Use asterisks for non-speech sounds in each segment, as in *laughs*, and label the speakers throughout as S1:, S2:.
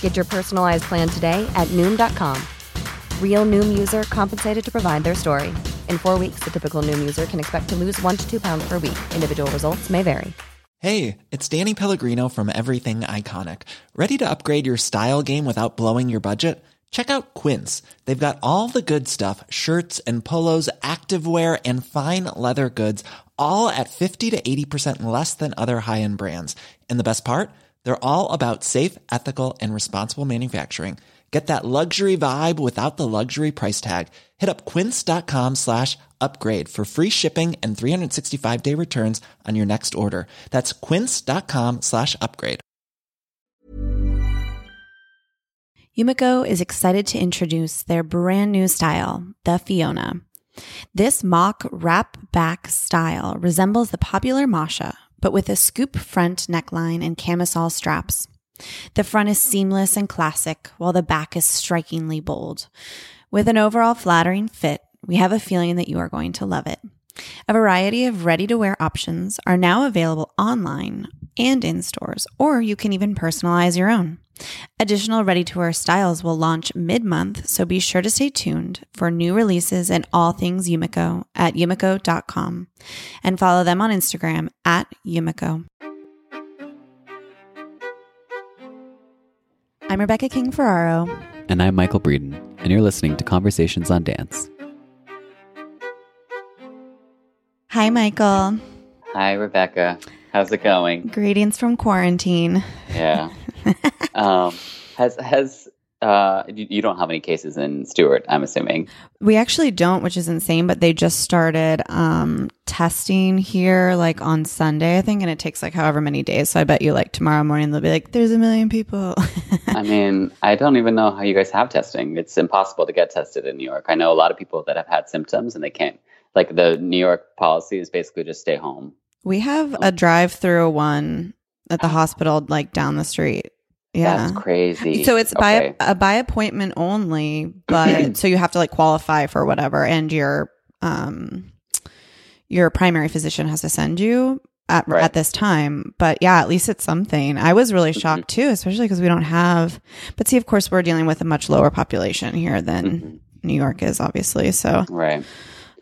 S1: Get your personalized plan today at Noom.com. Real Noom user compensated to provide their story. In four weeks, the typical Noom user can expect to lose one to two pounds per week. Individual results may vary.
S2: Hey, it's Danny Pellegrino from Everything Iconic. Ready to upgrade your style game without blowing your budget? Check out Quince. They've got all the good stuff shirts and polos, activewear, and fine leather goods, all at 50 to 80% less than other high end brands. And the best part? They're all about safe, ethical, and responsible manufacturing. Get that luxury vibe without the luxury price tag. Hit up quince.com slash upgrade for free shipping and 365 day returns on your next order. That's quince.com slash upgrade.
S3: Yumiko is excited to introduce their brand new style, the Fiona. This mock wrap back style resembles the popular Masha, but with a scoop front neckline and camisole straps. The front is seamless and classic, while the back is strikingly bold. With an overall flattering fit, we have a feeling that you are going to love it. A variety of ready to wear options are now available online and in stores, or you can even personalize your own. Additional ready to wear styles will launch mid month, so be sure to stay tuned for new releases and all things Yumiko at yumiko.com and follow them on Instagram at Yumiko. I'm Rebecca King Ferraro.
S4: And I'm Michael Breeden, and you're listening to Conversations on Dance.
S3: Hi, Michael.
S5: Hi, Rebecca. How's it going?
S3: Greetings from quarantine.
S5: Yeah. *laughs* *laughs* um, has has uh, you, don't have any cases in Stuart, I'm assuming.
S3: We actually don't, which is insane, but they just started um, testing here like on Sunday, I think, and it takes like however many days. So I bet you like tomorrow morning they'll be like, there's a million people. *laughs*
S5: I mean, I don't even know how you guys have testing. It's impossible to get tested in New York. I know a lot of people that have had symptoms and they can't, like, the New York policy is basically just stay home.
S3: we have a drive through one at the hospital, like down the street. Yeah.
S5: That's crazy.
S3: So it's by a by appointment only, but *clears throat* so you have to like qualify for whatever, and your um your primary physician has to send you at
S5: Right.
S3: at this time. But yeah, at least it's something. I was really shocked too, especially because we don't have. But see, of course, we're dealing with a much lower population here than New York is, obviously. So
S5: Right.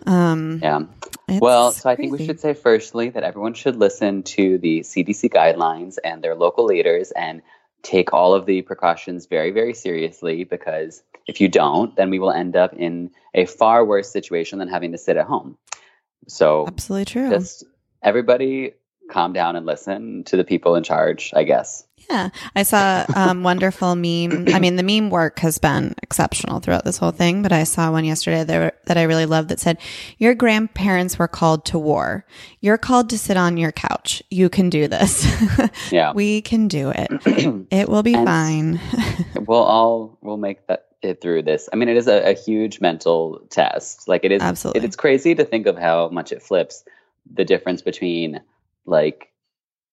S3: um,
S5: Yeah. Well, so I think we should say firstly that everyone should listen to the CDC guidelines and their local leaders and take all of the precautions very, very seriously because if you don't, then we will end up in a far worse situation than having to sit at home. So
S3: absolutely true.
S5: just everybody calm down and listen to the people in charge, I guess.
S3: Yeah, I saw um, *laughs* wonderful meme. I mean, the meme work has been exceptional throughout this whole thing, but I saw one yesterday that, that I really loved that said, Your grandparents were called to war. You're called to sit on your couch. You can do this. *laughs*
S5: Yeah.
S3: we can do it. *clears throat* it will be
S5: And-
S3: fine. *laughs*
S5: we'll all we'll make that it through this. I mean, it is a, a huge mental test. Like it is
S3: Absolutely.
S5: It, it's crazy to think of how much it flips the difference between like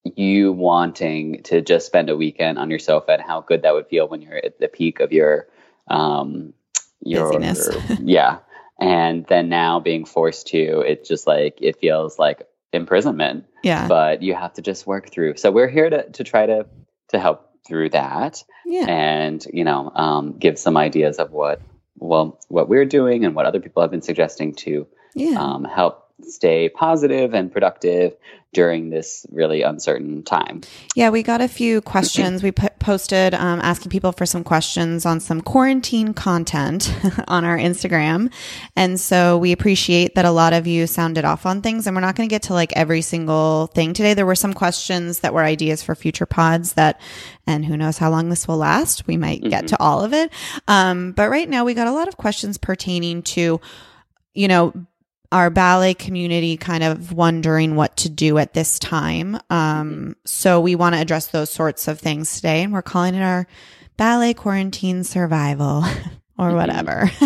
S5: you wanting to just spend a weekend on your sofa and how good that would feel when you're at the peak of your um your
S3: Busyness. *laughs*
S5: yeah and then now being forced to it's just like it feels like imprisonment
S3: yeah.
S5: but you have to just work through so we're here to to try to to help through that
S3: yeah.
S5: and you know um, give some ideas of what well what we're doing and what other people have been suggesting to
S3: Yeah.
S5: um, help stay positive and productive during this really uncertain time
S3: Yeah, we got a few questions. We put posted um, asking people for some questions on some quarantine content *laughs* on our Instagram. And so we appreciate that a lot of you sounded off on things. And we're not going to get to like every single thing today. There were some questions that were ideas for future pods that, and who knows how long this will last. We might get to all of it. Um, but right now we got a lot of questions pertaining to, you know, our ballet community kind of wondering what to do at this time. Um, so we want to address those sorts of things today, and we're calling it our ballet quarantine survival *laughs* or whatever. *laughs*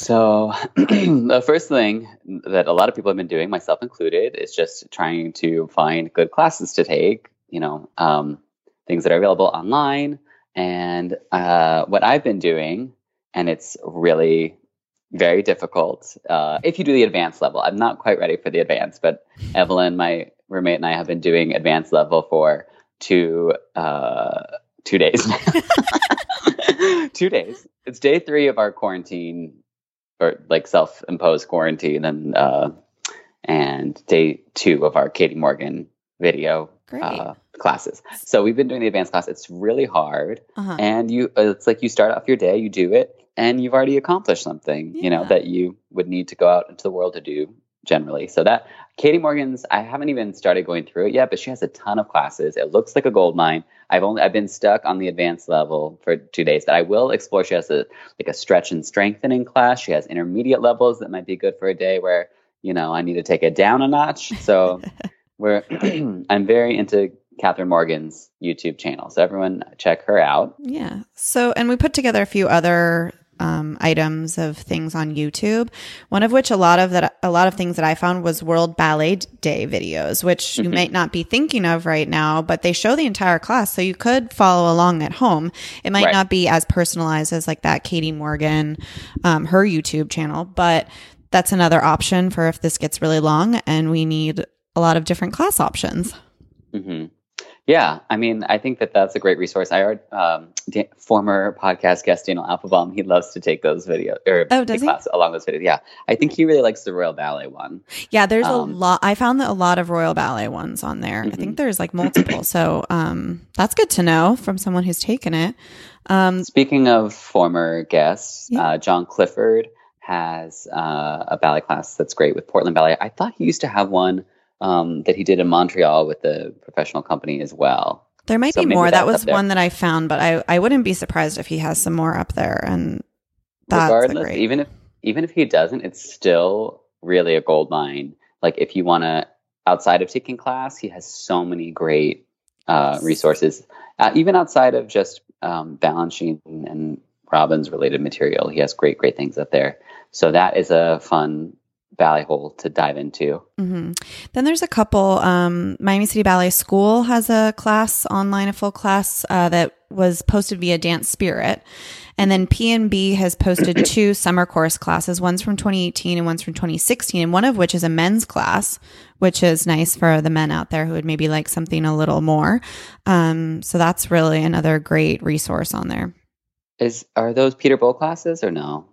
S5: So, *clears throat* the first thing that a lot of people have been doing, myself included, is just trying to find good classes to take, you know, um, things that are available online. And uh, what I've been doing, and it's really very difficult uh, if you do the advanced level. I'm not quite ready for the advanced, but Evelyn, my roommate, and I have been doing advanced level for two uh, two days *laughs* two days. It's day three of our quarantine, or like self-imposed quarantine, and uh, and day two of our Katie Morgan video uh, classes. So we've been doing the advanced class. It's really hard,
S3: Uh-huh.
S5: and you it's like you start off your day, you do it, and you've already accomplished something, you know, that you would need to go out into the world to do generally. So that Katie Morgan's, I haven't even started going through it yet, but she has a ton of classes. It looks like a gold mine. I've only I've been stuck on the advanced level for two days, but I will explore. She has a like a stretch and strengthening class. She has intermediate levels that might be good for a day where you know I need to take it down a notch. So *laughs* we're *clears throat* I'm very into Kathryn Morgan's YouTube channel. So everyone check her out.
S3: Yeah. So, and we put together a few other um, items of things on YouTube. One of which a lot of that, a lot of things that I found was World Ballet Day videos, which you might not be thinking of right now, but they show the entire class, so you could follow along at home. It might
S5: Right.
S3: not be as personalized as like that Katie Morgan, um, her YouTube channel, but that's another option for if this gets really long and we need a lot of different class options.
S5: hmm Yeah, I mean, I think that that's a great resource. I heard um, Dan- former podcast guest Daniel Applebaum. He loves to take those videos or
S3: Oh, does
S5: class along those videos. Yeah, I think he really likes the Royal Ballet one.
S3: Yeah, there's
S5: Um,
S3: a lot. I found that a lot of Royal Ballet ones on there. I think there's like multiple. so um, that's good to know from someone who's taken it. Um,
S5: Speaking of former guests,
S3: Yeah.
S5: uh, John Clifford has uh, a ballet class that's great with Portland Ballet. I thought he used to have one um, that he did in Montreal with the professional company as well.
S3: there might
S5: So
S3: be more. That was one that I found, but I, I wouldn't be surprised if he has some more up there. And that's
S5: regardless
S3: great.
S5: even if even if he doesn't it's still really a gold mine like if you want to outside of taking class he has so many great uh, resources uh, even outside of just um, Balanchine and robbins related material he has great great things up there so that is a fun ballet hole to dive into
S3: hmm Then there's a couple. Um, Miami City Ballet School has a class online, a full class uh, that was posted via Dance Spirit, and then PNB has posted *clears throat* two summer course classes. One's from 2018 and one's from 2016, and one of which is a men's class, which is nice for the men out there who would maybe like something a little more. Um, so that's really another great resource on there.
S5: is are those Peter Boal classes or no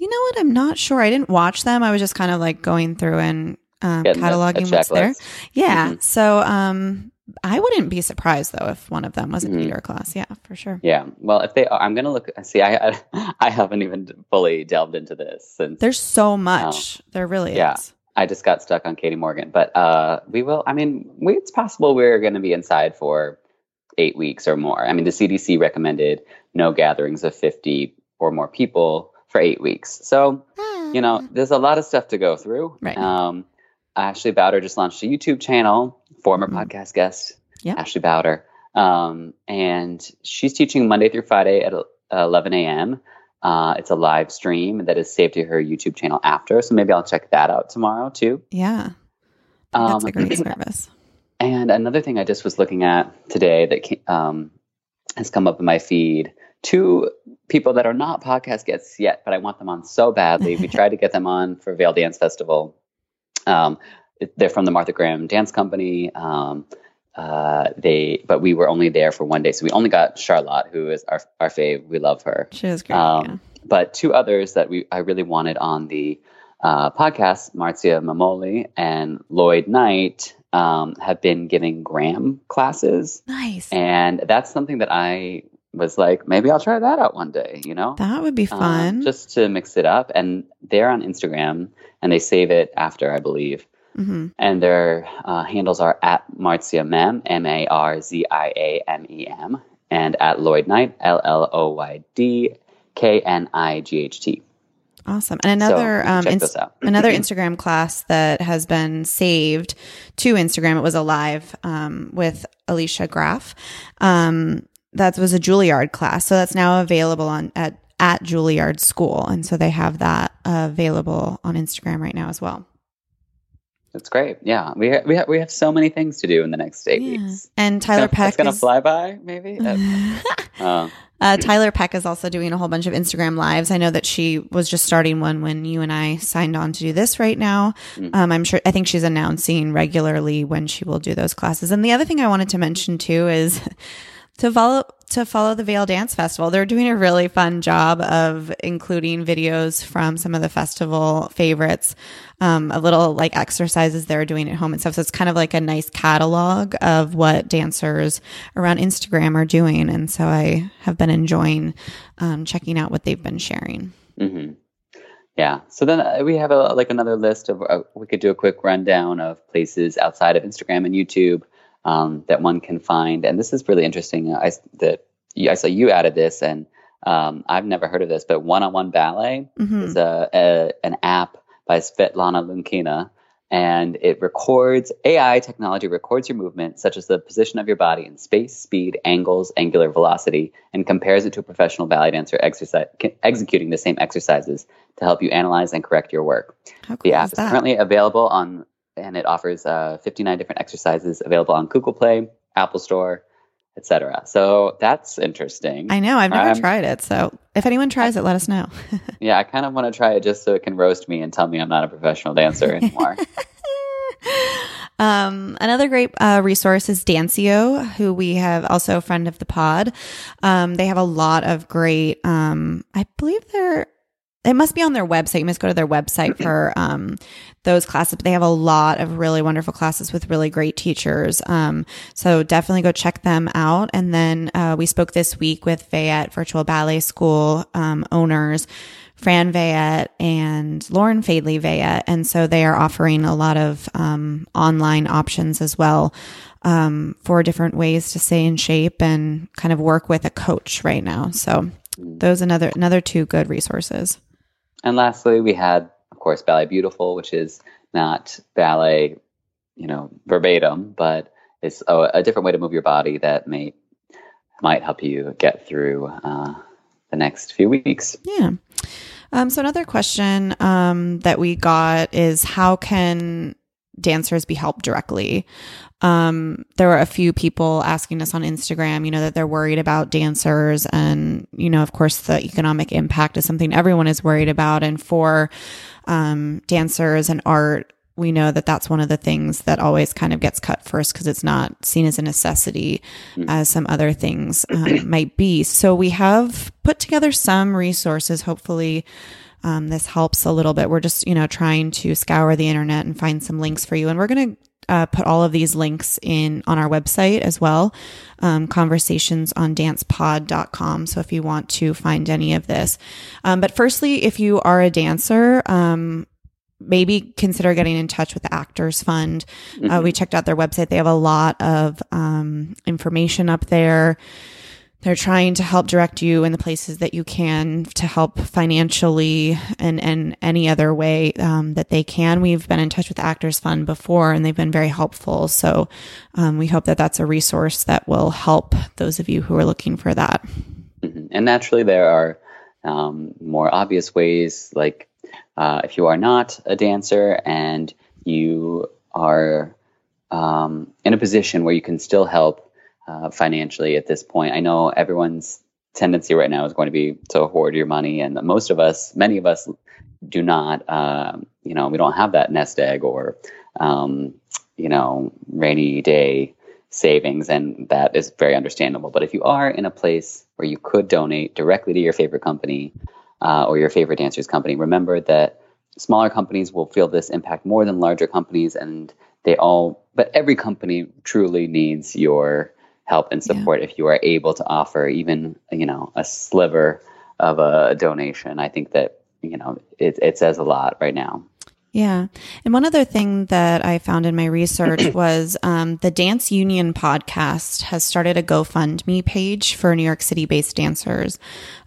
S3: You know what? I'm not sure. I didn't watch them. I was just kind of like going through and um,
S5: Getting a- a
S3: cataloging what's there. Yeah.
S5: Mhm.
S3: So um, I wouldn't be surprised though if one of them was a
S5: Mhm.
S3: Peter class. Yeah, for sure.
S5: yeah well if they are i'm gonna look see i *laughs* i haven't even fully delved into this since
S3: There's so much. There really
S5: Yeah.
S3: is.
S5: I just got stuck on Katie Morgan, but uh, we will. I mean, we, it's possible we're going to be inside for eight weeks or more. I mean, the CDC recommended no gatherings of fifty or more people for eight weeks. So you know, there's a lot of stuff to go through.
S3: Right.
S5: Um, Ashley Bouder just launched a YouTube channel. Former
S3: Mhm.
S5: podcast guest,
S3: Yeah.
S5: Ashley Bouder, um, and she's teaching Monday through Friday at uh, 11 a.m. Uh, it's a live stream that is saved to her YouTube channel after, so maybe I'll check that out tomorrow too.
S3: Yeah. That's
S5: Um,
S3: a great *clears throat* service.
S5: and another thing I just was looking at today that um, has come up in my feed two people that are not podcast guests yet, but I want them on so badly. we *laughs* tried to get them on for Vail Dance Festival. Um, they're from the Martha Graham Dance Company. Um, uh, they, but we were only there for one day, so we only got Charlotte, who is our our fave. We love her.
S3: She was great.
S5: Um,
S3: yeah.
S5: But two others that we I really wanted on the uh, podcast, Marzia Memoli and Lloyd Knight, um, have been giving Graham classes.
S3: Nice.
S5: And that's something that I was like, maybe I'll try that out one day, you know?
S3: that would be
S5: Um,
S3: fun.
S5: just to mix it up. And they're on Instagram and they save it after, I believe.
S3: hmm
S5: And their uh, handles are at Marzia Mem, M A R Z I A M E M, and at Lloyd Knight, L L O Y D K N I G H T.
S3: Awesome. And another
S5: So,
S3: um, ins- another *clears throat* Instagram class that has been saved to Instagram. It was a live um, with Alicia Graf. Um, that was a Juilliard class, so that's now available on at at Juilliard School, and so they have that available on Instagram right now as well.
S5: That's great. Yeah, we ha- we ha- we have so many things to do in the next eight
S3: Yeah.
S5: weeks.
S3: And Tiler
S5: it's gonna,
S3: Peck
S5: it's gonna
S3: is-
S5: fly by, maybe. *laughs* Uh, *laughs*
S3: Uh, Tiler Peck is also doing a whole bunch of Instagram lives. I know that she was just starting one when you and I signed on to do this right now.
S5: Mm.
S3: Um, I'm sure, I think she's announcing regularly when she will do those classes. And the other thing I wanted to mention too is *laughs* to follow to follow the Vail Dance Festival. They're doing a really fun job of including videos from some of the festival favorites, um, a little like exercises they're doing at home and stuff. So it's kind of like a nice catalog of what dancers around Instagram are doing. And so I have been enjoying um, checking out what they've been sharing.
S5: hmm Yeah. So then uh, we have a, like another list of, uh, we could do a quick rundown of places outside of Instagram and YouTube um, that one can find. And this is really interesting. I, that I saw you added this and um, I've never heard of this, but One on One Ballet
S3: hmm
S5: is a, a, an app by Svetlana Lunkina. And it records, AI technology records your movement, such as the position of your body in space, speed, angles, angular velocity, and compares it to a professional ballet dancer exercise, executing the same exercises to help you analyze and correct your work.
S3: Cool
S5: The app
S3: is
S5: is currently available on, and it offers uh, 59 different exercises available on Google Play, Apple Store, etc. So that's interesting.
S3: I know. I've never
S5: Um,
S3: tried it. So if anyone tries it, let us know. *laughs*
S5: yeah, I kind of want to try it just so it can roast me and tell me I'm not a professional dancer anymore. *laughs*
S3: Um, another great uh, resource is Dancio, who we have also a friend of the pod. Um, they have a lot of great, um, I believe they're, it must be on their website. You must go to their website for *clears throat* um, those classes. But they have a lot of really wonderful classes with really great teachers. Um, so definitely go check them out. And then uh, we spoke this week with Veyette Virtual Ballet School um, owners. Fran Veyette and Lauren Fadeley Veyette. And so they are offering a lot of um, online options as well um, for different ways to stay in shape and kind of work with a coach right now. So those another another two good resources.
S5: And lastly, we had, of course, Ballet Beautiful, which is not ballet, you know, verbatim, but it's a, a different way to move your body that may might help you get through uh, the next few weeks.
S3: Yeah. Um, so another question um, that we got is how can dancers be helped directly? Um, there were a few people asking us on Instagram, you know, that they're worried about dancers. And, you know, of course, the economic impact is something everyone is worried about. And for um, dancers and art, we know that that's one of the things that always kind of gets cut first because it's not seen as a necessity as some other things um, might be. So we have put together some resources. Hopefully, um, this helps a little bit. We're just, you know, trying to scour the internet and find some links for you. And we're going to uh, put all of these links in on our website as well, um, conversations on dancepod.com. So if you want to find any of this. Um, but firstly, if you are a dancer, um, maybe consider getting in touch with the Actors Fund. Uh, we checked out their website. They have a lot of um, information up there. They're trying to help direct you in the places that you can to help financially and, and any other way um, that they can. We've been in touch with Actors Fund before and they've been very helpful. So um, we hope that that's a resource that will help those of you who are looking for that.
S5: Mhm. And naturally, there are um, more obvious ways, like uh, if you are not a dancer and you are um, in a position where you can still help uh, financially at this point. I know everyone's tendency right now is going to be to hoard your money, and most of us, many of us, do not. Um, you know, we don't have that nest egg or um, you know rainy day savings, and that is very understandable. But if you are in a place where you could donate directly to your favorite company uh, or your favorite dancer's company, remember that smaller companies will feel this impact more than larger companies, and they all, but every company truly needs your help and support if you are able to offer even, you know, a sliver of a donation. I think that, you know, it, it says a lot right now.
S3: Yeah. And one other thing that I found in my research *clears throat* was um, the Dance Union podcast has started a GoFundMe page for New York City based dancers.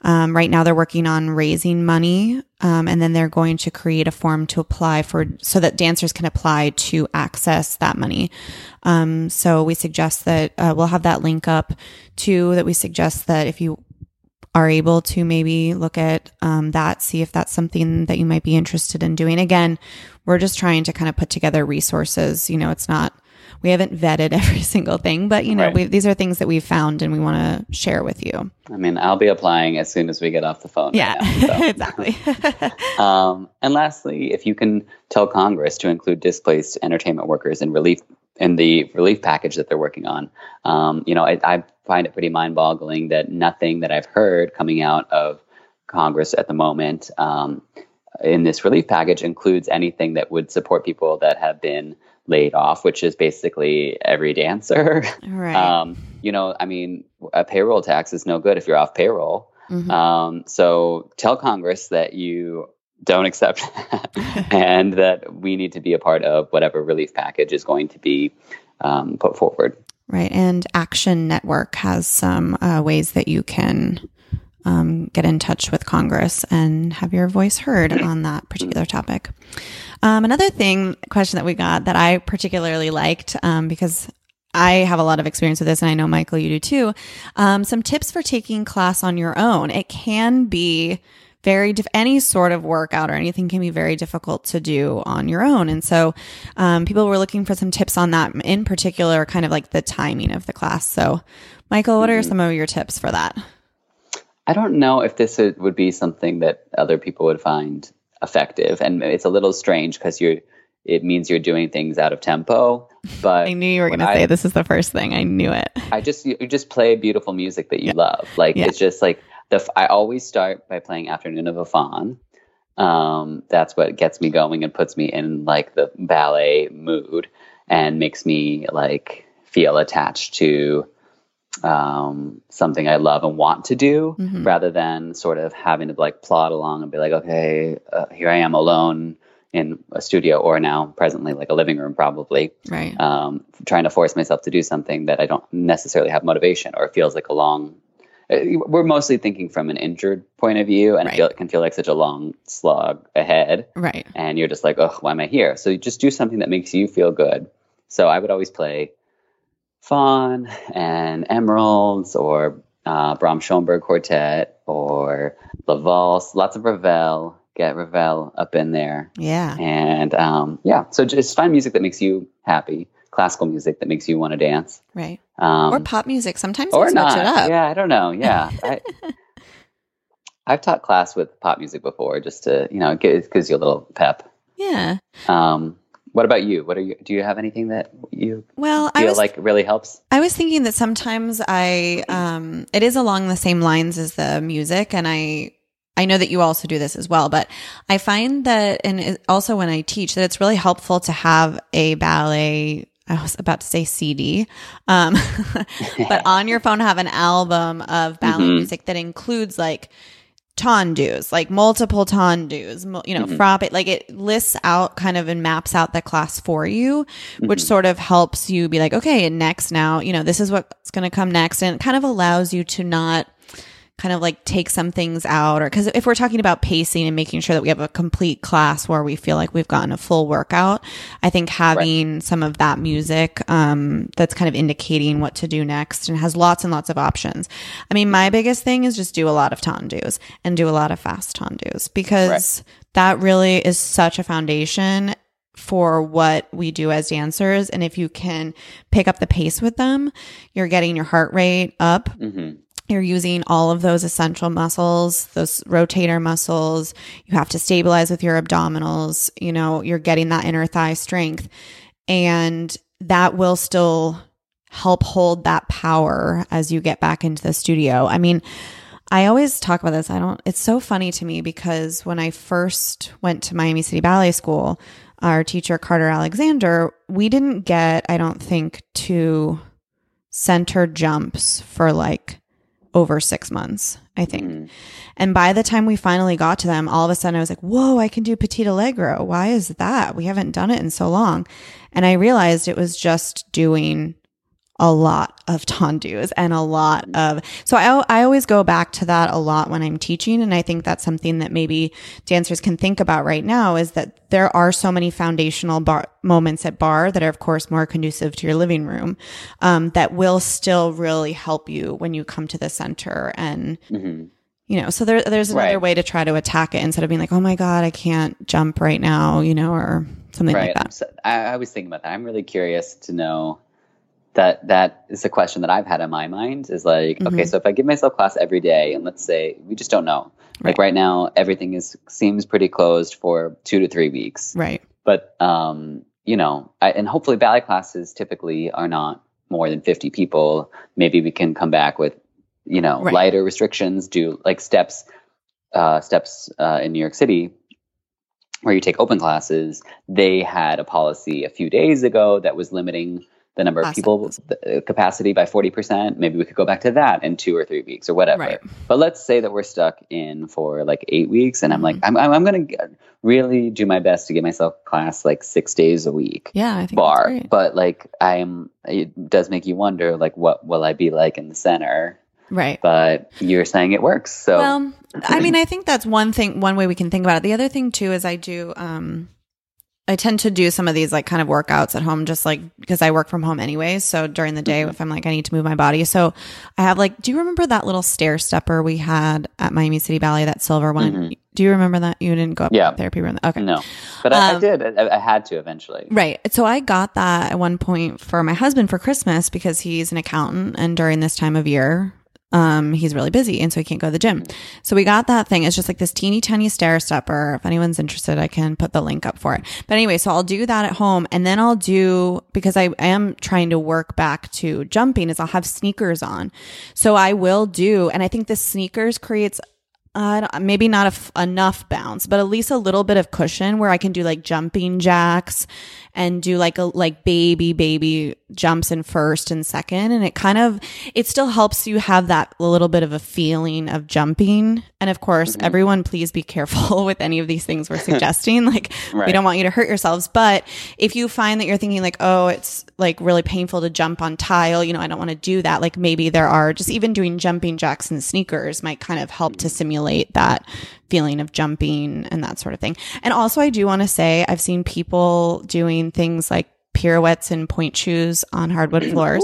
S3: Um, right now, they're working on raising money, um, and then they're going to create a form to apply for so that dancers can apply to access that money. Um, so we suggest that uh, we'll have that link up too. That we suggest that if you are able to maybe look at um, that, see if that's something that you might be interested in doing. Again, we're just trying to kind of put together resources. You know, it's not, we haven't *laughs* vetted every single thing, but you know,
S5: Right.
S3: we, these are things that we've found and we want to share with you.
S5: I mean, I'll be applying as soon as we get off the phone. right
S3: Yeah,
S5: now, so. *laughs*
S3: exactly. *laughs*
S5: Um, and lastly, if you can tell Congress to include displaced entertainment workers in relief in the relief package that they're working on, um, you know, I, I find it pretty mind-boggling that nothing that I've heard coming out of Congress at the moment um, in this relief package includes anything that would support people that have been laid off, which is basically every dancer.
S3: right. *laughs*
S5: Um, you know, I mean, a payroll tax is no good if you're off payroll.
S3: Mhm.
S5: Um, so tell Congress that you don't accept that *laughs* *laughs* and that we need to be a part of whatever relief package is going to be um, put forward.
S3: Right. And Action Network has some uh, ways that you can um, get in touch with Congress and have your voice heard on that particular topic. Um, another thing, question that we got that I particularly liked um, because I have a lot of experience with this, and I know Michael, you do too. Um, some tips for taking class on your own. It can be very diff- any sort of workout or anything can be very difficult to do on your own. And so um, people were looking for some tips on that in particular kind of like the timing of the class. So michael what are some of your tips for that?
S5: I don't know if this would- would be something that other people would find effective, and it's a little strange because you're. It means you're doing things out of tempo, but *laughs*
S3: i knew you were going to say this is the first thing. I knew it.
S5: I just you, just play beautiful music that you love. Like
S3: Yeah.
S5: it's just like the f- I always start by playing Afternoon of a Faun. Um, that's what gets me going and puts me in like the ballet mood and makes me like feel attached to um, something I love and want to do,
S3: Mhm.
S5: rather than sort of having to like plod along and be like, okay, uh, here I am alone in a studio or now presently like a living room probably
S3: right
S5: um, trying to force myself to do something that I don't necessarily have motivation or feels like a long. Uh, We're mostly thinking from an injured point of view, and
S3: Right.
S5: it, feel, it can feel like such a long slog ahead.
S3: right
S5: And you're just like, oh, why am I here? So you just do something that makes you feel good. So I would always play Faun and Emeralds or uh, Brahms Schoenberg Quartet or La Valse, lots of Ravel. Get Ravel up in there.
S3: yeah
S5: And um, yeah, so just find music that makes you happy, classical music that makes you want to dance.
S3: right
S5: Um,
S3: or pop music sometimes
S5: or not.
S3: it up
S5: Yeah, I don't know. Yeah. I, *laughs* I've taught class with pop music before just to, you know, it gives, gives you a little pep.
S3: yeah
S5: Um, what about you? What are you, do you have anything that you
S3: well i was
S5: like really helps?
S3: I was thinking that sometimes I um it is along the same lines as the music and I I know that you also do this as well, but I find that and also when I teach that it's really helpful to have a ballet I was about to say CD, um, *laughs* but on your phone have an album of ballet
S5: Mhm.
S3: music that includes like tendus, like multiple tendus, you know, frappe, like it lists out kind of and maps out the class for you, which sort of helps you be like, okay, next now, you know, this is what's going to come next. And it kind of allows you to not kind of like take some things out or because if we're talking about pacing and making sure that we have a complete class where we feel like we've gotten a full workout i think having some of that music um, that's kind of indicating what to do next and has lots and lots of options. I mean my biggest thing is just do a lot of tendus and do a lot of fast tendus because that really is such a foundation for what we do as dancers. And if you can pick up the pace with them you're getting your heart rate up
S5: hmm
S3: you're using all of those essential muscles, those rotator muscles. You have to stabilize with your abdominals. You know, you're getting that inner thigh strength. And that will still help hold that power as you get back into the studio. I mean, I always talk about this. I don't, it's so funny to me because when I first went to Miami City Ballet School, our teacher, Carter Alexander, we didn't get, I don't think, two center jumps for like over six months, I think.
S5: Mm.
S3: And by the time we finally got to them, all of a sudden I was like, whoa, I can do Petit Allegro. Why is that? We haven't done it in so long. And I realized it was just doing a lot of tendus and a lot of so I, I always go back to that a lot when i'm teaching and i think that's something that maybe dancers can think about right now is that there are so many foundational barre moments at barre that are of course more conducive to your living room um, that will still really help you when you come to the center and
S5: Mhm.
S3: you know so there, there's another
S5: Right.
S3: way to try to attack it instead of being like oh my god i can't jump right now you know or something like that
S5: So I, I was thinking about that. I'm really curious to know that that is a question that I've had in my mind is like,
S3: Mm-hmm.
S5: okay, so if I give myself class every day and let's say we just don't know. Like right now everything is seems pretty closed for 2 to 3 weeks.
S3: right
S5: But um, you know, I, and hopefully ballet classes typically are not more than 50 people. Maybe we can come back with, you know,
S3: Right.
S5: lighter restrictions, do like steps, uh, steps uh, in New York City where you take open classes. They had a policy a few days ago that was limiting the number of people the, uh, capacity by 40%. Maybe we could go back to that in two or three weeks or whatever.
S3: Right.
S5: But let's say that we're stuck in for like eight weeks, and I'm like,
S3: Mm-hmm.
S5: I'm, I'm, I'm going to really do my best to give myself class like six days a week
S3: yeah i think that's
S5: barre.
S3: great.
S5: But like, I'm, it does make you wonder, like, what will I be like in the center?
S3: right
S5: But you're saying it works, so
S3: Well, I mean, I think that's one thing, one way we can think about it. The other thing too is I do, um, I tend to do some of these like kind of workouts at home, just like because I work from home anyways. So during the day, if I'm like, I need to move my body. So I have like, do you remember that little stair stepper we had at Miami City Ballet, that silver one? Do you remember that? You didn't go up
S5: Yeah.
S3: to the therapy room? Okay.
S5: no. But I, I
S3: Um,
S5: did. I, I had to eventually.
S3: Right. So I got that at one point for my husband for Christmas because he's an accountant and during this time of year, um, he's really busy and so he can't go to the gym. So we got that thing. It's just like this teeny tiny stair stepper. If anyone's interested, I can put the link up for it. But anyway, so I'll do that at home and then I'll do because I am trying to work back to jumping is I'll have sneakers on. So I will do, and I think the sneakers creates uh, maybe not enough bounce, but at least a little bit of cushion where I can do like jumping jacks and do like a like baby baby jumps in first and second, and it kind of it still helps you have that little bit of a feeling of jumping. And of course, mm-hmm. everyone, please be careful *laughs* with any of these things we're *laughs* suggesting. like we don't want you to hurt yourselves, but if you find that you're thinking like, oh, it's like really painful to jump on tile, you know, I don't want to do that. Like maybe there are just even doing jumping jacks and sneakers might kind of help to mm-hmm. simulate that feeling of jumping and that sort of thing. And also, I do want to say I've seen people doing things like pirouettes and pointe shoes on hardwood *clears throat* floors.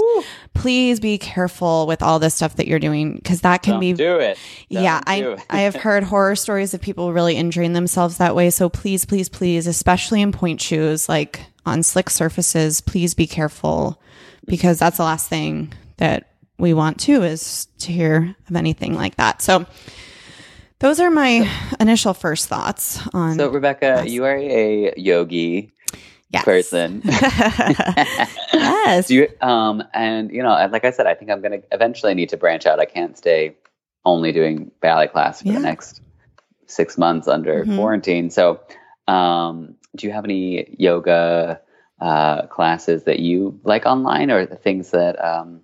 S3: Please be careful with all this stuff that you're doing because that can
S5: Don't
S3: be
S5: do it.
S3: yeah,
S5: Don't do
S3: I
S5: it.
S3: I have *laughs* heard horror stories of people really injuring themselves that way. So please, please, please, especially in pointe shoes, like on slick surfaces, please be careful because that's the last thing that we want to is to hear of anything like that. So those are my initial first thoughts on
S5: So Rebecca, you are a yogi
S3: Yes.
S5: person. *laughs*
S3: yes.
S5: Do you, um, and you know, like I said, I think I'm going to eventually need to branch out. I can't stay only doing ballet class for
S3: Yeah.
S5: the next six months under
S3: Mhm.
S5: quarantine. So, um, do you have any yoga uh, classes that you like online, or the things that um,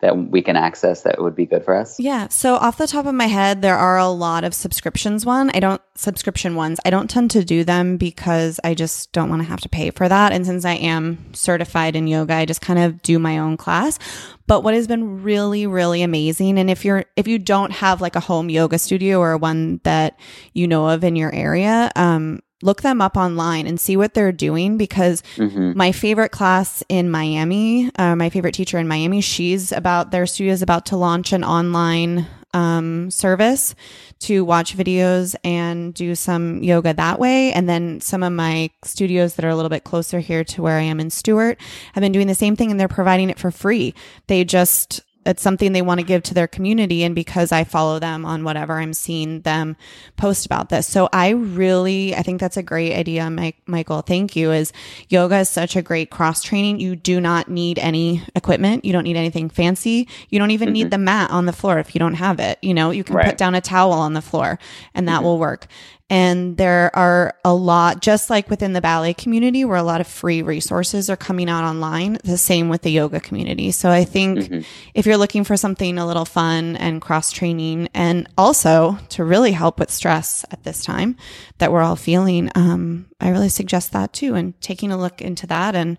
S5: that we can access that would be good for us?
S3: Yeah. So off the top of my head, there are a lot of subscriptions one. I don't subscription ones. I don't tend to do them because I just don't want to have to pay for that. And since I am certified in yoga, I just kind of do my own class. But what has been really, really amazing, and if you're if you don't have like a home yoga studio or one that you know of in your area, um, look them up online and see what they're doing because
S5: hmm
S3: my favorite class in Miami, uh, my favorite teacher in Miami, she's about their studio is about to launch an online um, service to watch videos and do some yoga that way. And then some of my studios that are a little bit closer here to where I am in Stuart have been doing the same thing and they're providing it for free. They just it's something they want to give to their community. And because I follow them on whatever, I'm seeing them post about this. So I really, I think that's a great idea, Mike, Michael. Thank you. Is yoga is such a great cross training. You do not need any equipment. You don't need anything fancy. You don't even need mm-hmm. the mat on the floor if you don't have it. You know, you can
S5: Right.
S3: put down a towel on the floor and that mm-hmm. will work. And there are a lot, just like within the ballet community, where a lot of free resources are coming out online, the same with the yoga community. So I think if you're looking for something a little fun and cross training, and also to really help with stress at this time that we're all feeling, um, I really suggest that too. And taking a look into that and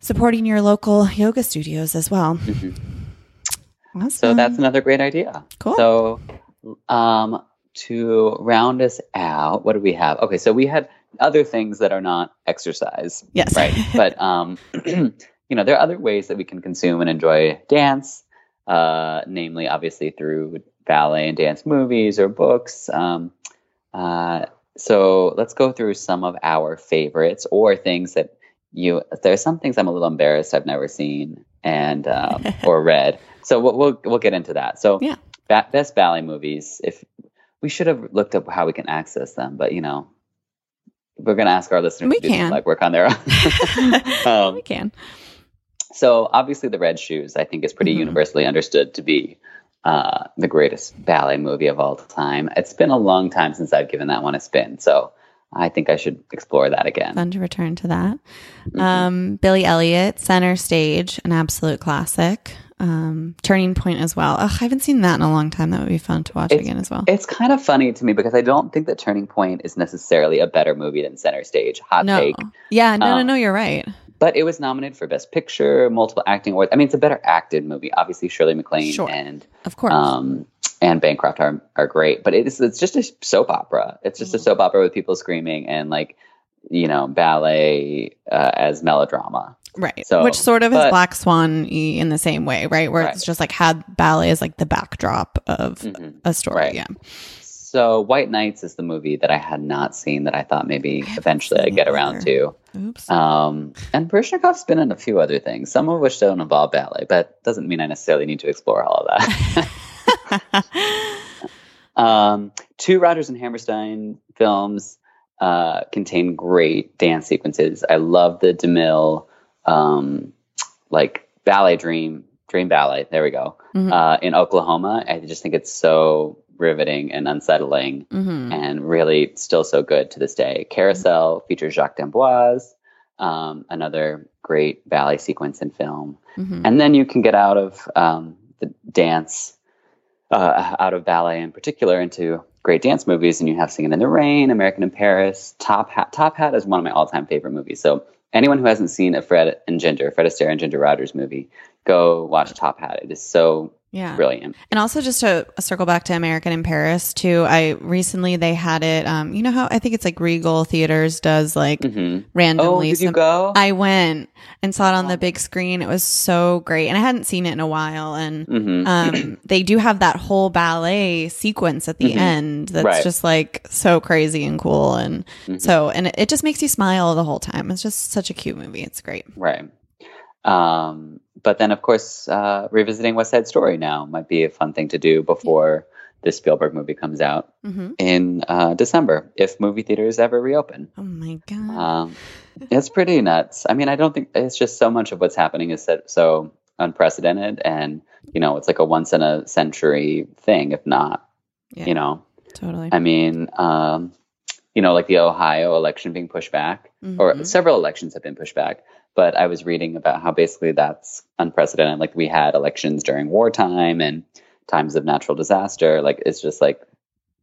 S3: supporting your local yoga studios as well. Awesome.
S5: So that's another great idea.
S3: Cool.
S5: So, um, to round us out, what do we have? Okay, so we had other things that are not exercise.
S3: Yes.
S5: Right. *laughs* but, um, *clears throat* you know, there are other ways that we can consume and enjoy dance, uh, namely, obviously, through ballet and dance movies or books. Um, uh, so let's go through some of our favorites or things that you. There's some things I'm a little embarrassed I've never seen and um, *laughs* or read. So we'll, we'll we'll get into that. So
S3: Yeah.
S5: ba- best ballet movies. If we should have looked up how we can access them, but you know, we're gonna ask our listeners
S3: We
S5: to do
S3: can.
S5: legwork on their own. *laughs* *laughs* um,
S3: we can.
S5: so obviously, The Red Shoes, I think, is pretty
S3: Mhm.
S5: universally understood to be uh, the greatest ballet movie of all time. It's been a long time since I've given that one a spin, so I think I should explore that again.
S3: Fun to return to that.
S5: Mhm.
S3: Um, Billy Elliot, Center Stage, an absolute classic. Um, Turning Point as well. Ugh, I haven't seen that in a long time. That would be fun to watch
S5: It's-
S3: again as well.
S5: It's kind of funny to me because I don't think that Turning Point is necessarily a better movie than Center Stage. Hot
S3: no,
S5: take.
S3: yeah, no, no,
S5: Um,
S3: no. You're right.
S5: But it was nominated for Best Picture, multiple acting awards. I mean, it's a better acted movie. Obviously, Shirley MacLaine
S3: Sure.
S5: and
S3: Of course.
S5: um, and Bancroft are are great, but it's it's just a soap opera. It's just a
S3: Mhm.
S5: soap opera with people screaming and like you know ballet uh, as melodrama.
S3: Right.
S5: so,
S3: Which sort of is Black Swan in the same way, right? Where it's just like had ballet as like the backdrop of
S5: Mhm.
S3: a story.
S5: Right.
S3: Yeah.
S5: So White Nights is the movie that I had not seen that I thought maybe
S3: haven't
S5: eventually I'd get around to.
S3: Oops.
S5: Um, and Baryshnikov's been in a few other things, some of which don't involve ballet, but doesn't mean I necessarily need to explore all of that. *laughs* *laughs* Um, two Rodgers and Hammerstein films uh, contain great dance sequences. I love the DeMille, um, like ballet dream, dream ballet. There we go.
S3: Mhm.
S5: Uh, in Oklahoma, I just think it's so riveting and unsettling,
S3: Mhm.
S5: and really still so good to this day. Carousel features Jacques d'Amboise, um, another great ballet sequence in film
S3: Mhm.
S5: and then you can get out of um, the dance, uh, out of ballet in particular, into great dance movies. And you have Singing in the Rain, American in Paris, Top Hat. Top Hat is one of my all-time favorite movies. So anyone who hasn't seen a Fred and Ginger, Fred Astaire and Ginger Rogers movie, go watch Top Hat. It is so
S3: Yeah.
S5: brilliant.
S3: And also just to circle back to American in Paris too, I recently they had it um you know how I think it's like Regal Theaters does like
S5: hmm
S3: randomly
S5: Oh, did you go?
S3: I went and saw it on the big screen. It was so great. And I hadn't seen it in a while and
S5: hmm
S3: um *clears throat* they do have that whole ballet sequence at the
S5: Mhm.
S3: end that's
S5: Right.
S3: just like so crazy and cool and
S5: Mhm.
S3: so and it, it just makes you smile the whole time. It's just such a cute movie. It's great.
S5: Right. Um, but then, of course, uh, revisiting West Side Story now might be a fun thing to do before this Spielberg movie comes out.
S3: hmm
S5: in uh, December if movie theaters ever reopen.
S3: Oh my god.
S5: Um, it's pretty nuts. I mean, I don't think it's just so much of what's happening is so unprecedented, and you know, it's like a once in a century thing, if not.
S3: Yeah.
S5: You know,
S3: totally.
S5: I mean, um, you know, like the Ohio election being pushed back, or
S3: Mhm.
S5: several elections have been pushed back. But I was reading about how basically that's unprecedented. Like we had elections during wartime and times of natural disaster. Like it's just like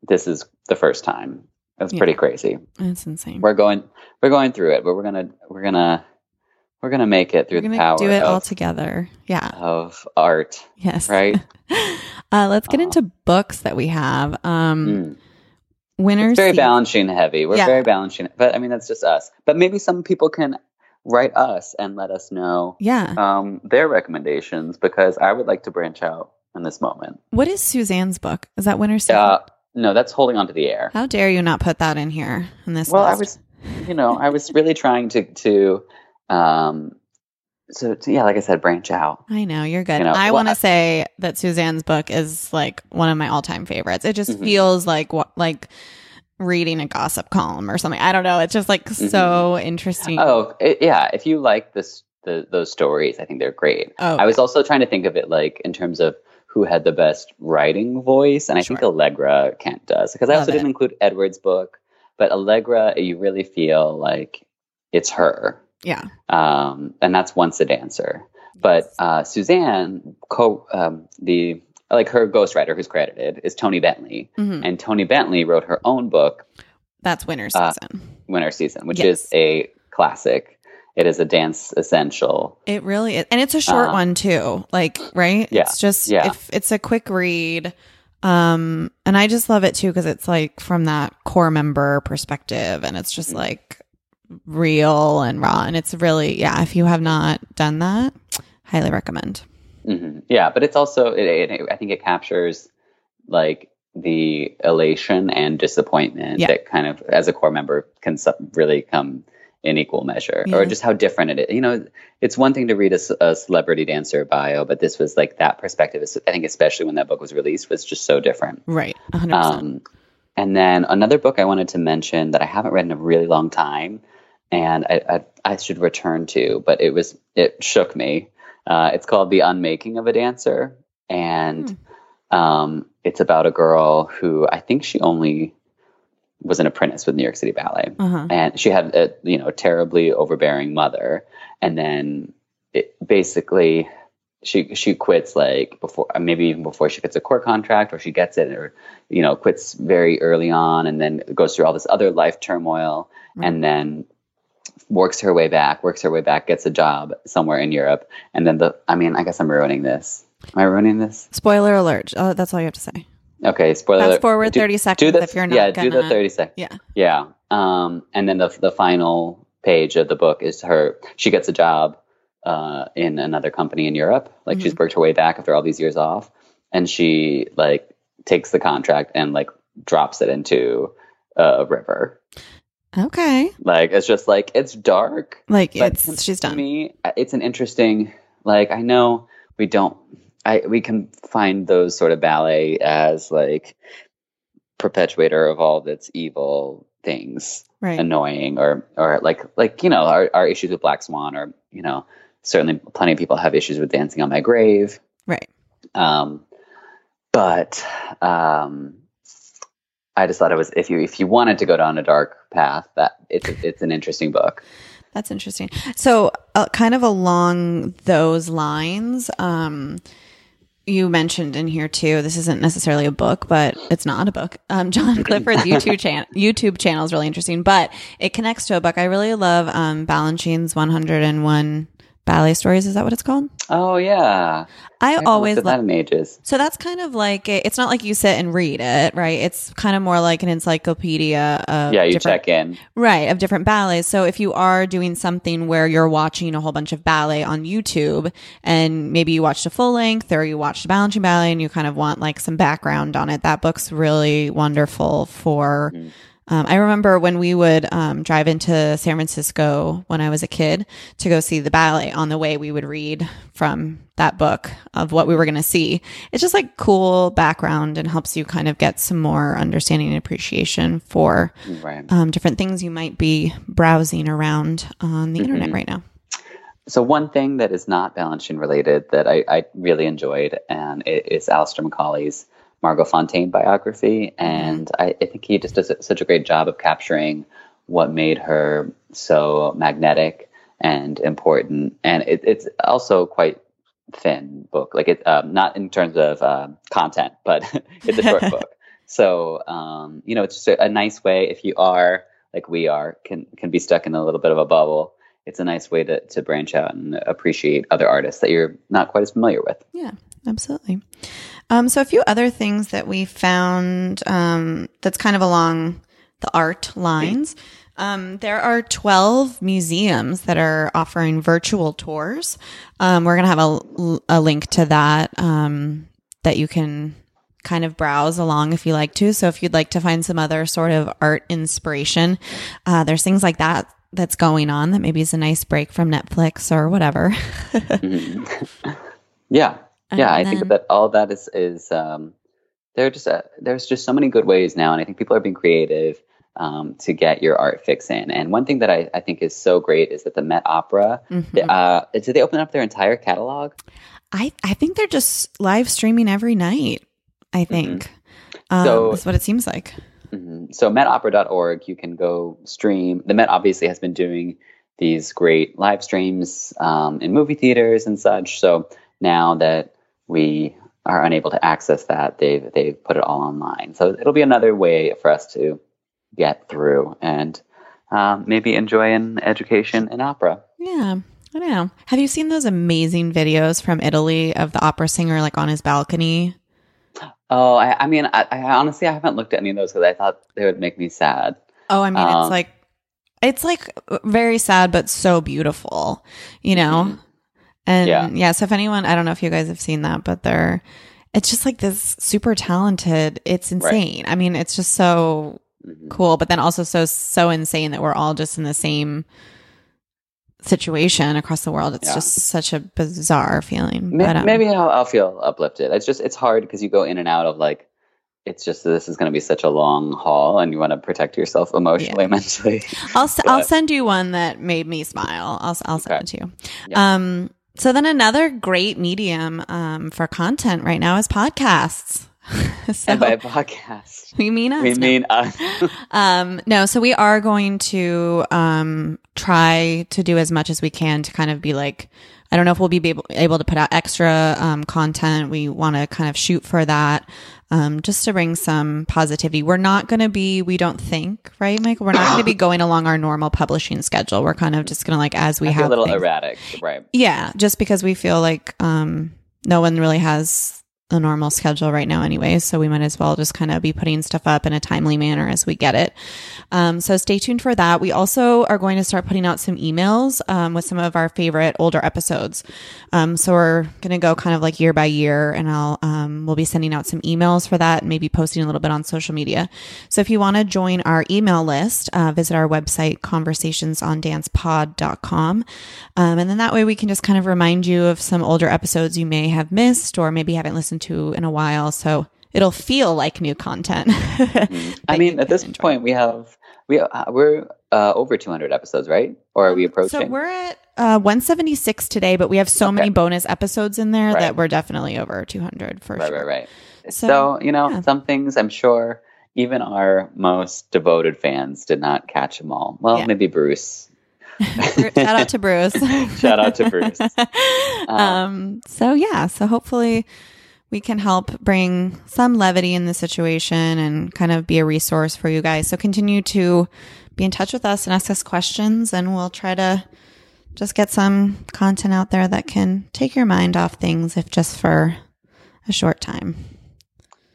S5: this is the first time. It's
S3: Yeah.
S5: pretty crazy.
S3: It's insane.
S5: We're going we're going through it, but we're gonna we're gonna we're gonna make it through
S3: We're
S5: the power
S3: do it all together. Yeah.
S5: of art,
S3: Yes.
S5: right? *laughs*
S3: uh, let's get
S5: Aw.
S3: into books that we have. Um,
S5: Mm.
S3: Winners.
S5: It's very Balanchine heavy. We're
S3: Yeah.
S5: very Balanchine, but I mean that's just us. But maybe some people can write us and let us know
S3: Yeah.
S5: um, their recommendations because I would like to branch out in this moment.
S3: What is Suzanne's book? Is that Winter Season?
S5: Uh, no, that's holding on to the air.
S3: How dare you not put that in here in this
S5: Well, I was, you know, I was really trying to to um, so, so yeah, like I said, branch out.
S3: I know you're good.
S5: You know,
S3: I
S5: well,
S3: want to say that Suzanne's book is like one of my all-time favorites. It just
S5: Mhm.
S3: feels like what like reading a gossip column or something. I don't know. It's just like so interesting.
S5: Oh, it, yeah. If you like this, the, those stories, I think they're great.
S3: Oh,
S5: I was also trying to think of it like in terms of who had the best writing voice, and I think Allegra Kent does because I also didn't include Edward's book, but Allegra, you really feel like it's her,
S3: yeah.
S5: um, and that's once a dancer. But uh, Suzanne, co um, the like her ghostwriter who's credited is Toni Bentley,
S3: Mhm.
S5: and Toni Bentley wrote her own book
S3: That's winter
S5: Uh,
S3: season.
S5: Winter Season, which
S3: Yes.
S5: is a classic. It is a dance essential.
S3: It really is. And it's a short
S5: Uh,
S3: one too. Like, right?
S5: Yeah.
S3: It's just
S5: Yeah.
S3: if it's a quick read. Um and I just love it too because it's like from that core member perspective and it's just
S5: Mhm.
S3: like real and raw and it's really yeah, if you have not done that, highly recommend.
S5: Hmm Yeah, but it's also it, it, I think it captures like the elation and disappointment
S3: Yeah.
S5: that kind of as a core member can really come in equal measure
S3: Yeah.
S5: or just how different it is. You know, it's one thing to read a celebrity dancer bio, but this was like that perspective. I think especially when that book was released was just so different.
S3: Right. 100%.
S5: Um, and then another book I wanted to mention that I haven't read in a really long time, and I, I, I should return to, but it was it shook me. Uh, it's called The Unmaking of a Dancer, and um, it's about a girl who I think she only was an apprentice with New York City Ballet,
S3: uh-huh.
S5: and she had a you know terribly overbearing mother, and then it basically she she quits like before maybe even before she gets a court contract or she gets it or you know quits very early on and then goes through all this other life turmoil. And then works her way back works her way back gets a job somewhere in Europe and then the I mean I guess I'm ruining this am I ruining this
S3: Spoiler alert. Oh, that's all you have to say.
S5: okay spoiler
S3: Fast
S5: alert.
S3: forward
S5: Do-
S3: 30
S5: do
S3: seconds
S5: the,
S3: if you're not
S5: yeah
S3: gonna
S5: do the 30 seconds
S3: Yeah.
S5: yeah. Um, and then the the final page of the book is her. She gets a job uh, in another company in Europe. Like she's worked her way back after all these years off, and she like takes the contract and like drops it into a river.
S3: Okay.
S5: Like it's just like it's dark.
S3: Like it's she's
S5: to
S3: done.
S5: me, it's an interesting. Like I know we don't. I we can find those sort of ballet as like perpetuator of all that's evil things
S3: right.
S5: annoying or or like like you know our, our issues with black swan or you know certainly plenty of people have issues with dancing on my grave
S3: right.
S5: um but um i just thought it was if you if you wanted to go down a dark path that it's it's an interesting book
S3: That's interesting. So, uh, kind of along those lines, um, you mentioned in here too. This isn't necessarily a book, but it's not a book. Um, John *laughs* Clifford's YouTube channel YouTube channel is really interesting, but it connects to a book. I really love um, Balanchine's 101 Ballet Stories. Is that what it's called?
S5: oh yeah
S3: I
S5: haven't
S3: always
S5: at that
S3: love.
S5: in ages
S3: So that's kind of like a, it's not like you sit and read it, right? It's kind of more like an encyclopedia of
S5: yeah you check in
S3: Right, of different ballets. So if you are doing something where you're watching a whole bunch of ballet on YouTube and maybe you watched a full length or you watched a Balanchine ballet and you kind of want like some background on it, that book's really wonderful for. Mm. Um, I remember when we would um, drive into San Francisco when I was a kid to go see the ballet. On the way, we would read from that book of what we were going to see. It's just like cool background and helps you kind of get some more understanding and appreciation for
S5: right
S3: um, different things you might be browsing around on the internet
S5: Mhm.
S3: right now.
S5: So one thing that is not Balanchine related that I, I really enjoyed, and it is Alastair Macaulay's Margot Fonteyn biography, and I, I think he just does such a great job of capturing what made her so magnetic and important. And it, it's also quite thin book, like it um, not in terms of uh, content, but *laughs* it's a short book. *laughs* So um, you know, it's just a, a nice way if you are like we are can can be stuck in a little bit of a bubble it's a nice way to, to branch out and appreciate other artists that you're not quite as familiar with.
S3: Yeah, absolutely. Um, so a few other things that we found um, that's kind of along the art lines. Um, there are 12 museums that are offering virtual tours. Um, we're going to have a, a link to that um, that you can kind of browse along if you like to. So if you'd like to find some other sort of art inspiration, uh, there's things like that that's going on that maybe is a nice break from Netflix or whatever. *laughs* *laughs*
S5: Mhm. Yeah, yeah. I
S3: And
S5: think that all that is is um, there. Just uh, there's just so many good ways now, and I think people are being creative um, to get your art fix in. And one thing that I, I think is so great is that the Met Opera.
S3: Mhm.
S5: Uh, did they open up their entire catalog?
S3: I I think they're just live streaming every night. I think. Um,
S5: So-
S3: that's what it seems like.
S5: hmm So metopera.org, you can go stream. The Met obviously has been doing these great live streams um, in movie theaters and such. So now that we are unable to access that, they've they've put it all online. So it'll be another way for us to get through and um, maybe enjoy an education in opera.
S3: Yeah. I know. Have you seen those amazing videos from Italy of the opera singer like on his balcony?
S5: Oh, I, I mean, I, I honestly I haven't looked at any of those because I thought they would make me sad.
S3: Oh, I mean,
S5: Um,
S3: it's like it's like very sad but so beautiful, you know.
S5: Mhm.
S3: And
S5: Yeah.
S3: yeah. so if anyone, I don't know if you guys have seen that, but they're it's just like this super talented. It's insane. I mean, it's just so cool, but then also so so insane that we're all just in the same situation across the world. It's
S5: Yeah.
S3: just such a bizarre feeling.
S5: May-
S3: but, um,
S5: maybe I'll, I'll feel uplifted. It's just it's hard because you go in and out of like it's just this is going to be such a long haul, and you want to protect yourself emotionally,
S3: Yeah.
S5: mentally.
S3: I'll s- *laughs* I'll send you one that made me smile. I'll I'll send
S5: Okay.
S3: it to you.
S5: Yeah.
S3: Um. So then another great medium um for content right now is podcasts. *laughs* so
S5: and by podcast, *laughs*
S3: we mean us.
S5: we
S3: no.
S5: mean us. *laughs*
S3: um no so we are going to um try to do as much as we can to kind of be like i don't know if we'll be able, able to put out extra um, content. We want to kind of shoot for that um, just to bring some positivity. We're not going to be we don't think right michael we're not going to be going along our normal publishing schedule. We're kind of just going to like as we
S5: I
S3: have
S5: a little
S3: things-
S5: erratic, right?
S3: yeah, just because we feel like um, no one really has a normal schedule right now, anyway. So we might as well just kind of be putting stuff up in a timely manner as we get it. Um, so stay tuned for that. We also are going to start putting out some emails um, with some of our favorite older episodes. Um, so we're going to go kind of like year by year, and I'll um, we'll be sending out some emails for that, and maybe posting a little bit on social media. So if you want to join our email list, uh, visit our website conversationsondancepod.com. Um, and then that way we can just kind of remind you of some older episodes you may have missed or maybe haven't listened to in a while. So it'll feel like new content. *laughs*
S5: I mean, at this
S3: enjoy.
S5: point, we have we uh, we're uh, over 200 episodes, right? Or are we approaching?
S3: So we're at uh, 176 today, but we have so
S5: Okay.
S3: many bonus episodes in there
S5: Right.
S3: that we're definitely over 200 for
S5: right,
S3: sure.
S5: right, right.
S3: So,
S5: So, you know,
S3: yeah.
S5: some things I'm sure even our most devoted fans did not catch them all. Well,
S3: Yeah.
S5: maybe Bruce.
S3: Shout out to Bruce. *laughs*
S5: Shout out to Bruce. *laughs*
S3: um, so yeah, so hopefully we can help bring some levity in the situation and kind of be a resource for you guys. So continue to be in touch with us and ask us questions and we'll try to just get some content out there that can take your mind off things if just for a short time.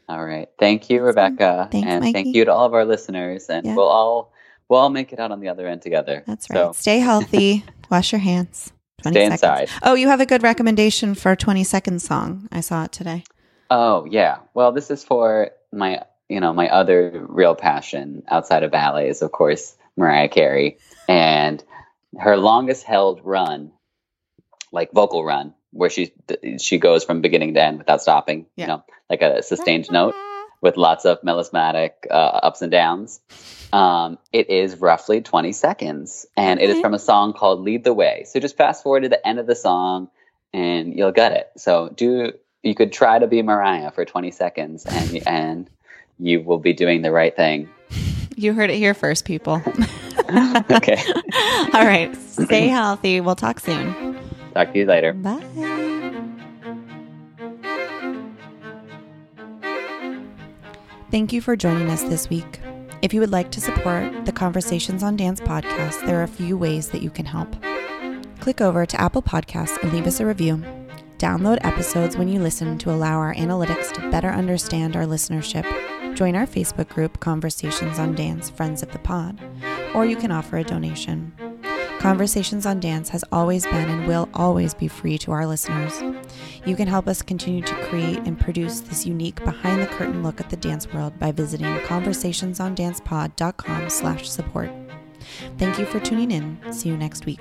S5: All right. Thank you, Rebecca.
S3: Thanks,
S5: and
S3: Mikey.
S5: thank you to all of our listeners. And
S3: Yeah.
S5: we'll all we'll all make it out on the other end together.
S3: That's right.
S5: So
S3: Stay healthy. *laughs* Wash your hands. 20
S5: stay
S3: seconds.
S5: inside.
S3: Oh, you have a good recommendation for a 20 second song. I saw it today.
S5: Oh yeah. Well, this is for my you know my other real passion outside of ballet is of course Mariah Carey and her longest held run, like vocal run, where she she goes from beginning to end without stopping.
S3: Yeah.
S5: You know, like a sustained note with lots of melismatic uh, ups and downs. Um, it is roughly 20 seconds, and it is from a song called "Lead the Way." So just fast forward to the end of the song, and you'll get it. So do you could try to be Mariah for 20 seconds, and and you will be doing the right thing.
S3: You heard it here first, people. *laughs*
S5: Okay. *laughs*
S3: All right. Stay healthy. We'll talk soon.
S5: Talk to you later.
S3: Bye. Thank you for joining us this week. If you would like to support the Conversations on Dance podcast, there are a few ways that you can help. Click over to Apple Podcasts and leave us a review. Download episodes when you listen to allow our analytics to better understand our listenership. Join our Facebook group, Conversations on Dance Friends of the Pod, or you can offer a donation. Conversations on Dance has always been and will always be free to our listeners. You can help us continue to create and produce this unique behind the curtain look at the dance world by visiting conversationsondancepod.com slash support. Thank you for tuning in. See you next week.